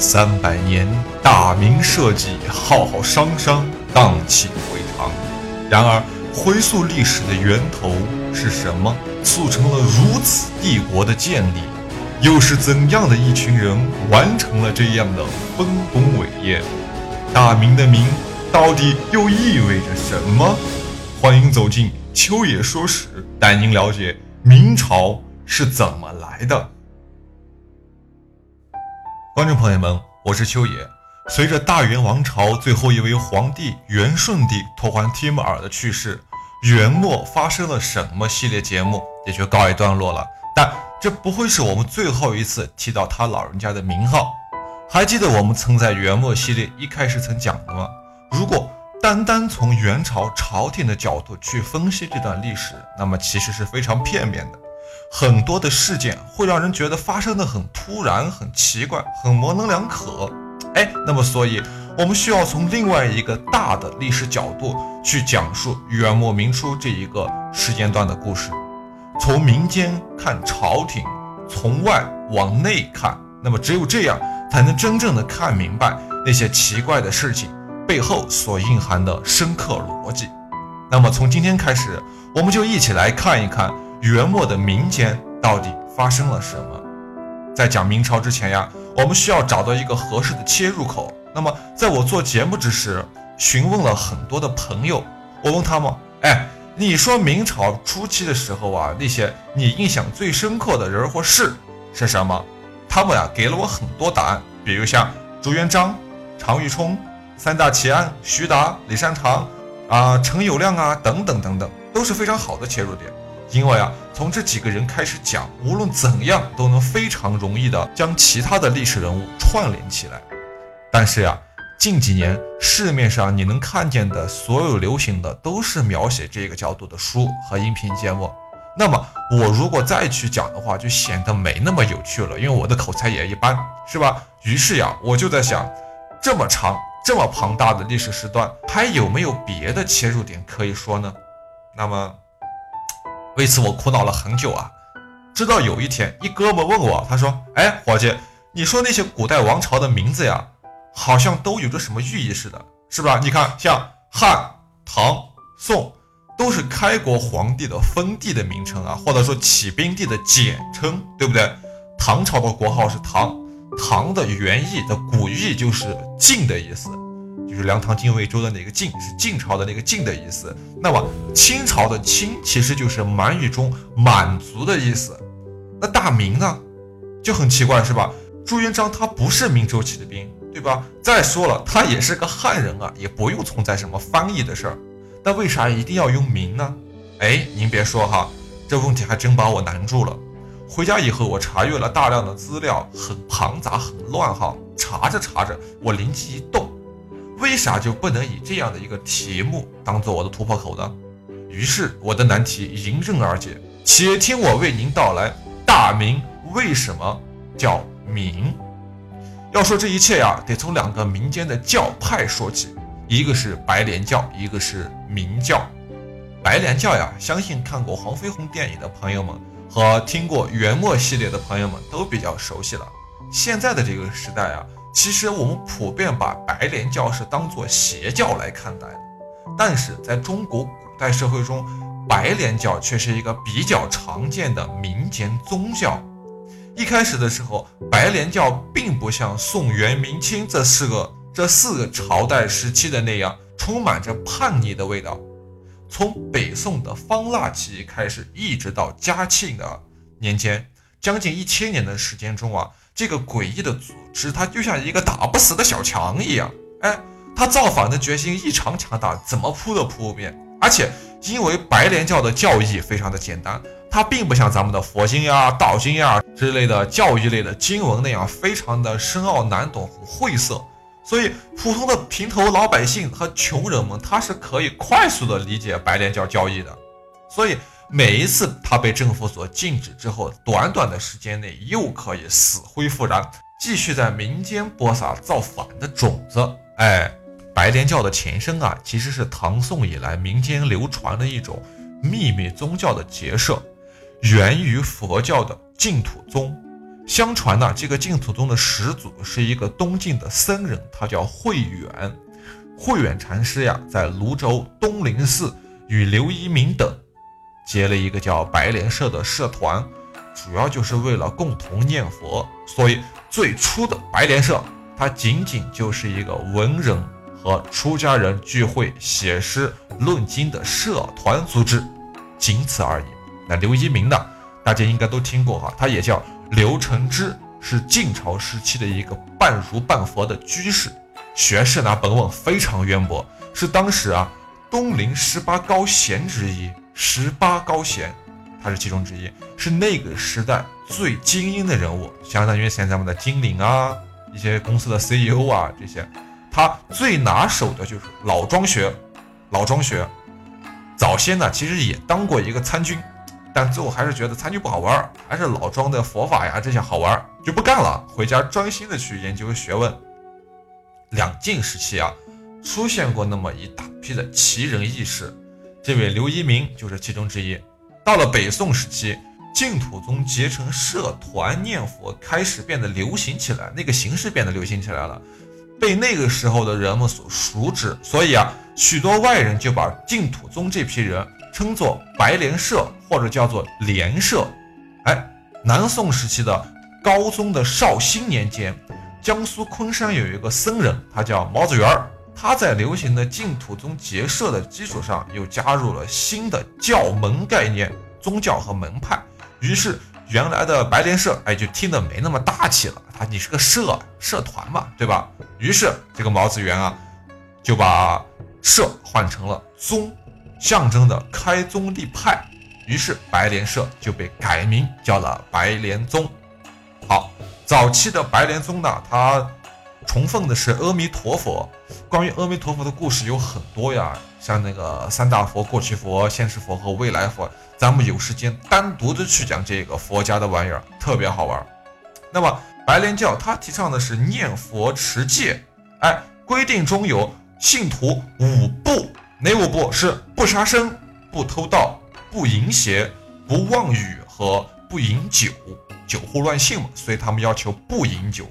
三百年，大明社稷浩浩汤汤，荡气回肠。然而，回溯历史的源头是什么，促成了如此帝国的建立？又是怎样的一群人完成了这样的丰功伟业？大明的“明”到底又意味着什么？欢迎走进秋野说史，带您了解明朝是怎么来的。观众朋友们，我是秋野。随着大元王朝最后一位皇帝元顺帝托欢帖木儿的去世，元末发生了什么系列节目也就告一段落了。但这不会是我们最后一次提到他老人家的名号。还记得我们曾在元末系列一开始曾讲的吗？如果单单从元朝朝廷的角度去分析这段历史，那么其实是非常片面的。很多的事件会让人觉得发生的很突然、很奇怪、很模棱两可。哎，那么所以我们需要从另外一个大的历史角度去讲述元末明初这一个时间段的故事，从民间看朝廷，从外往内看。那么只有这样，才能真正的看明白那些奇怪的事情背后所蕴含的深刻逻辑。那么从今天开始，我们就一起来看一看。元末的民间到底发生了什么？在讲明朝之前呀，我们需要找到一个合适的切入口。那么，在我做节目之时，询问了很多的朋友，我问他们：“哎，你说明朝初期的时候啊，那些你印象最深刻的人或事是什么？”他们呀，给了我很多答案，比如像朱元璋、常遇冲、三大奇案、徐达、李善长啊、陈友谅啊等等等等，都是非常好的切入点。因为啊，从这几个人开始讲，无论怎样都能非常容易的将其他的历史人物串联起来。但是呀，近几年市面上你能看见的所有流行的都是描写这个角度的书和音频节目。那么我如果再去讲的话，就显得没那么有趣了，因为我的口才也一般，是吧？于是呀，我就在想，这么长、这么庞大的历史时段，还有没有别的切入点可以说呢？那么。为此我苦恼了很久啊，直到有一天，一哥们问我，他说：“哎，伙计，你说那些古代王朝的名字呀，好像都有着什么寓意似的，是吧？你看，像汉、唐、宋，都是开国皇帝的封地的名称啊，或者说起兵地的简称，对不对？唐朝的国号是唐，唐的原意的古意就是晋的意思。”就是梁唐晋魏周的那个晋是晋朝的那个晋的意思。那么清朝的清其实就是满语中满族的意思。那大明呢，就很奇怪是吧？朱元璋他不是明周起的兵，对吧？再说了，他也是个汉人啊，也不用存在什么翻译的事儿。那为啥一定要用明呢？哎，您别说哈，这问题还真把我难住了。回家以后，我查阅了大量的资料，很庞杂，很乱哈。查着查着，我灵机一动。为啥就不能以这样的一个题目当做我的突破口呢？于是我的难题迎刃而解，且听我为您道来：大明为什么叫明？要说这一切呀，得从两个民间的教派说起，一个是白莲教，一个是明教。白莲教呀，相信看过黄飞鸿电影的朋友们和听过元末系列的朋友们都比较熟悉了。现在的这个时代啊。其实我们普遍把白莲教是当做邪教来看待的，但是在中国古代社会中，白莲教却是一个比较常见的民间宗教。一开始的时候，白莲教并不像宋元明清这四个这四个朝代时期的那样充满着叛逆的味道。从北宋的方腊起义开始，一直到嘉庆的年间，将近一千年的时间中啊。这个诡异的组织，它就像一个打不死的小强一样，哎，他造反的决心异常强大，怎么扑都扑不灭。而且，因为白莲教的教义非常的简单，它并不像咱们的佛经呀、道经呀之类的教育类的经文那样非常的深奥难懂、晦涩，所以普通的平头老百姓和穷人们，他是可以快速的理解白莲教教义的，所以。每一次他被政府所禁止之后，短短的时间内又可以死灰复燃，继续在民间播撒造反的种子。哎，白莲教的前身啊，其实是唐宋以来民间流传的一种秘密宗教的结社，源于佛教的净土宗，相传呢，这个净土宗的始祖是一个东晋的僧人，他叫慧远。慧远禅师呀，在泸州东林寺与刘一明等结了一个叫白莲社的社团，主要就是为了共同念佛。所以最初的白莲社，它仅仅就是一个文人和出家人聚会写诗论经的社团组织，仅此而已。那刘一明呢，大家应该都听过哈，他也叫刘承之，是晋朝时期的一个半儒半佛的居士。学识呢，本文非常渊博，是当时啊东林十八高贤之一。十八高贤，他是其中之一，是那个时代最精英的人物，相当于现在我们的金领啊，一些公司的 CEO 啊这些。他最拿手的就是老庄学，老庄学。早先呢，其实也当过一个参军，但最后还是觉得参军不好玩，还是老庄的佛法呀这些好玩，就不干了，回家专心的去研究学问。两晋时期啊，出现过那么一大批的奇人异士，这位刘一鸣就是其中之一。到了北宋时期，净土宗结成社团念佛开始变得流行起来，那个形式变得流行起来了，被那个时候的人们所熟知。所以啊，许多外人就把净土宗这批人称作白莲社或者叫做莲社。哎，南宋时期的高宗的绍兴年间。江苏昆山有一个僧人，他叫毛子元儿。他在流行的净土宗结社的基础上，又加入了新的教门概念、宗教和门派。于是，原来的白莲社，哎，就听得没那么大气了。他，你是个社社团嘛，对吧？于是，这个毛子元啊，就把社换成了宗，象征的开宗立派。于是，白莲社就被改名叫了白莲宗。好。早期的白莲宗呢，它崇奉的是阿弥陀佛。关于阿弥陀佛的故事有很多呀，像那个三大佛、过去佛、现世佛和未来佛，咱们有时间单独的去讲这个佛家的玩意儿，特别好玩。那么白莲教它提倡的是念佛持戒，哎，规定中有信徒五不，哪五不是不杀生、不偷盗、不淫邪、不妄语和不饮酒。酒后乱性嘛，所以他们要求不饮酒。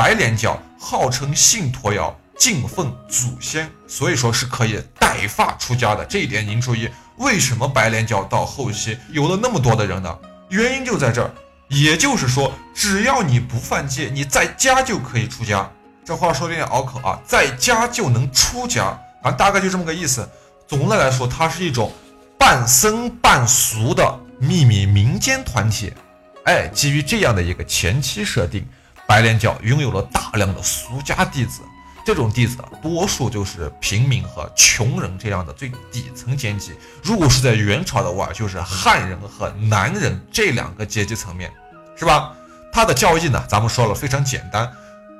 白莲教号称信徒要敬奉祖先，所以说是可以带发出家的。这一点您注意，为什么白莲教到后期有了那么多的人呢？原因就在这儿。也就是说，只要你不犯戒，你在家就可以出家。这话说的有点拗口啊，在家就能出家，反正大概就这么个意思。总的来说，它是一种半僧半俗的秘密民间团体。哎，基于这样的一个前期设定，白莲教拥有了大量的俗家弟子。这种弟子多数就是平民和穷人这样的最底层阶级。如果是在元朝的话，就是汉人和南人这两个阶级层面，是吧？他的教义呢，咱们说了非常简单，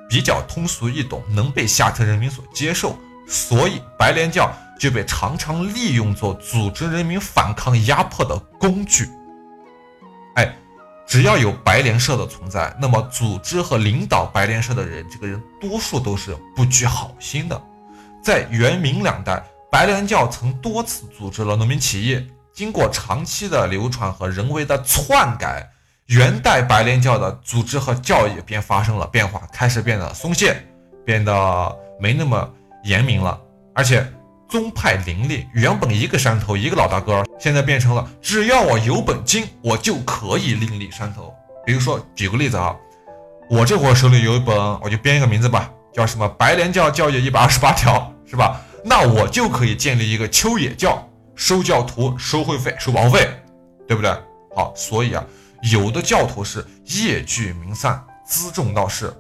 比较通俗易懂，能被下层人民所接受，所以白莲教就被常常利用作组织人民反抗压迫的工具。只要有白莲社的存在，那么组织和领导白莲社的人，这个人多数都是不具好心的。在元明两代，白莲教曾多次组织了农民起义，经过长期的流传和人为的篡改，元代白莲教的组织和教义便发生了变化，开始变得松懈，变得没那么严明了，而且。宗派林立，原本一个山头一个老大哥，现在变成了只要我有本金，我就可以另立山头。比如说，举个例子啊，我这会儿手里有一本，我就编一个名字吧，叫什么《白莲教教义一百二十八条》，是吧？那我就可以建立一个秋野教，收教徒，收会费，收保护费，对不对？好，所以啊，有的教徒是业聚民散，辎重闹事，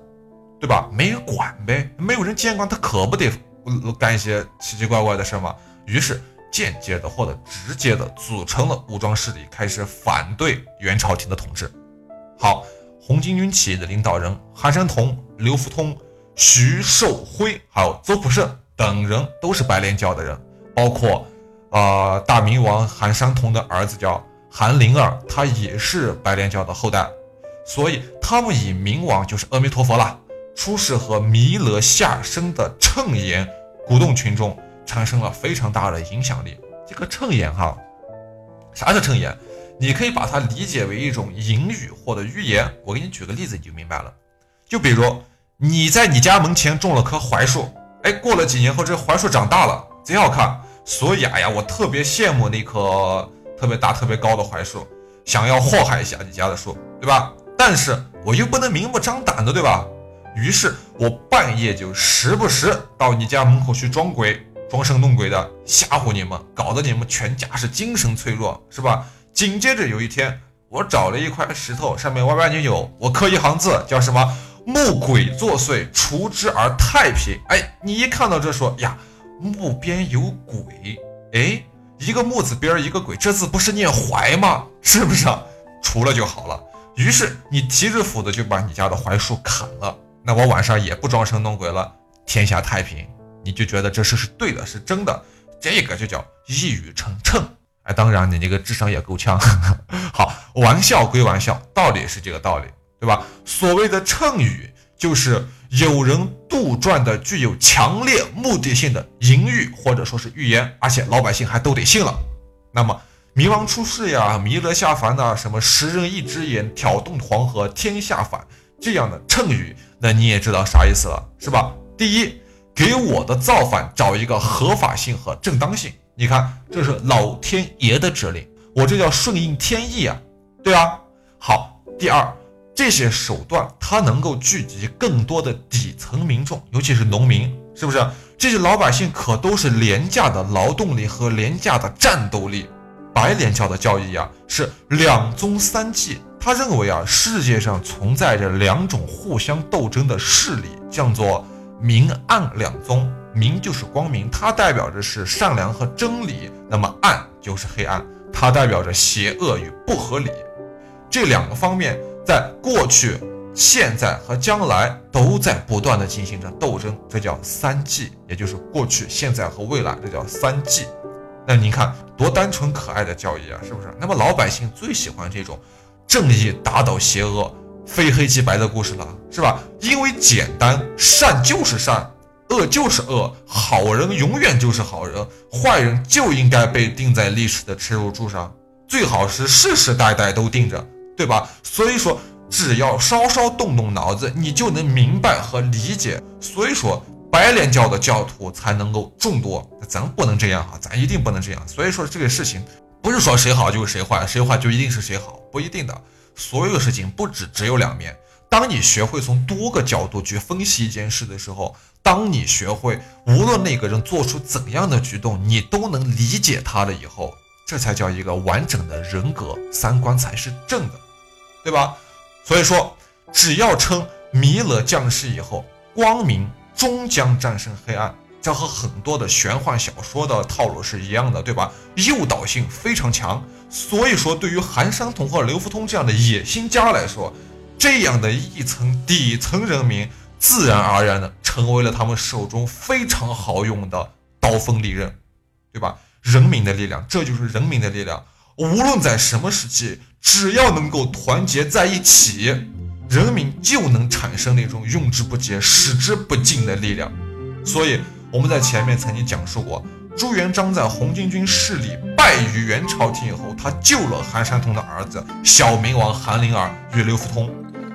对吧？没人管呗，没有人监管，他可不得。干一些奇奇怪怪的事吗？于是间接的或者直接的组成了武装势力，开始反对元朝廷的统治。好，红巾军起义的领导人韩山童、刘福通、徐寿辉，还有邹普胜等人都是白莲教的人，包括呃大明王韩山童的儿子叫韩林儿，他也是白莲教的后代，所以他们以明王就是阿弥陀佛了。出世和弥勒下生的称言，鼓动群众产生了非常大的影响力。这个称言哈，啥是称言？你可以把它理解为一种隐语或者寓言。我给你举个例子，你就明白了。就比如你在你家门前种了棵槐树，哎，过了几年后，这槐树长大了，贼好看。所以，哎呀，我特别羡慕那棵特别大、特别高的槐树，想要祸害一下你家的树，对吧？但是我又不能明目张胆的，对吧？于是我半夜就时不时到你家门口去装鬼、装神弄鬼的吓唬你们，搞得你们全家是精神脆弱，是吧？紧接着有一天，我找了一块石头，上面歪歪扭扭，我刻一行字，叫什么？木鬼作祟，除之而太平。哎，你一看到这说呀，木边有鬼，哎，一个木字边一个鬼，这字不是念槐吗？是不是？除了就好了。于是你提着斧子就把你家的槐树砍了。那我晚上也不装神弄鬼了，天下太平，你就觉得这事是对的，是真的，这个就叫一语成谶。哎，当然你那个智商也够呛。好，玩笑归玩笑，道理是这个道理，对吧？所谓的谶语，就是有人杜撰的具有强烈目的性的隐喻或者说是预言，而且老百姓还都得信了。那么冥王出世呀，弥勒下凡呐，什么十人一只眼，挑动黄河天下反。这样的谶语，那你也知道啥意思了，是吧？第一，给我的造反找一个合法性和正当性。你看，这是老天爷的指令，我这叫顺应天意啊，对啊。好，第二，这些手段它能够聚集更多的底层民众，尤其是农民，是不是？这些老百姓可都是廉价的劳动力和廉价的战斗力。白莲教的教义啊，是两宗三纪。他认为啊，世界上存在着两种互相斗争的势力，叫做明暗两宗。明就是光明，它代表着是善良和真理；那么暗就是黑暗，它代表着邪恶与不合理。这两个方面在过去、现在和将来都在不断的进行着斗争，这叫三纪，也就是过去、现在和未来，这叫三纪。那您看多单纯可爱的教义啊，是不是？那么老百姓最喜欢这种。正义打倒邪恶，非黑即白的故事了，是吧？因为简单，善就是善，恶就是恶，好人永远就是好人，坏人就应该被钉在历史的耻辱柱上，最好是世世代代都钉着，对吧？所以说，只要稍稍动动脑子，你就能明白和理解。所以说，白莲教的教徒才能够众多，咱不能这样哈，咱一定不能这样。所以说，这个事情。不是说谁好就是谁坏，谁坏就一定是谁好，不一定的。所有的事情不止只有两面。当你学会从多个角度去分析一件事的时候，当你学会无论那个人做出怎样的举动，你都能理解他了以后，这才叫一个完整的人格，三观才是正的，对吧？所以说，只要称弥勒降世以后，光明终将战胜黑暗。这和很多的玄幻小说的套路是一样的，对吧？诱导性非常强，所以说对于韩山童和刘福通这样的野心家来说，这样的一层底层人民，自然而然的成为了他们手中非常好用的刀锋利刃，对吧？人民的力量，这就是人民的力量。无论在什么时期，只要能够团结在一起，人民就能产生那种用之不竭、使之不尽的力量。所以。我们在前面曾经讲述过，朱元璋在红巾军势力败于元朝廷以后，他救了韩山童的儿子小明王韩林儿与刘福通。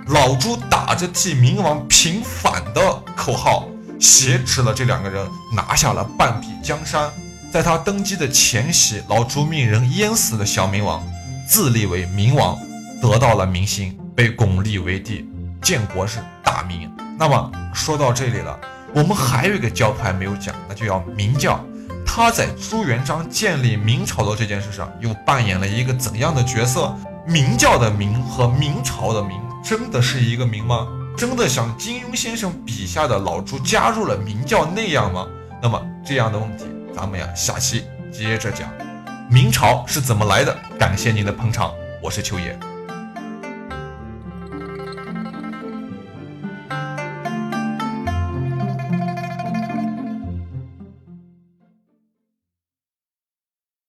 老朱打着替明王平反的口号，挟持了这两个人，拿下了半壁江山。在他登基的前夕，老朱命人淹死了小明王，自立为明王，得到了民心，被巩立为帝，建国是大明。那么说到这里了。我们还有一个教派没有讲，那就要明教。他在朱元璋建立明朝的这件事上，又扮演了一个怎样的角色？明教的明和明朝的明，真的是一个明吗？真的像金庸先生笔下的老朱加入了明教那样吗？那么这样的问题，咱们呀下期接着讲。明朝是怎么来的？感谢您的捧场，我是秋野。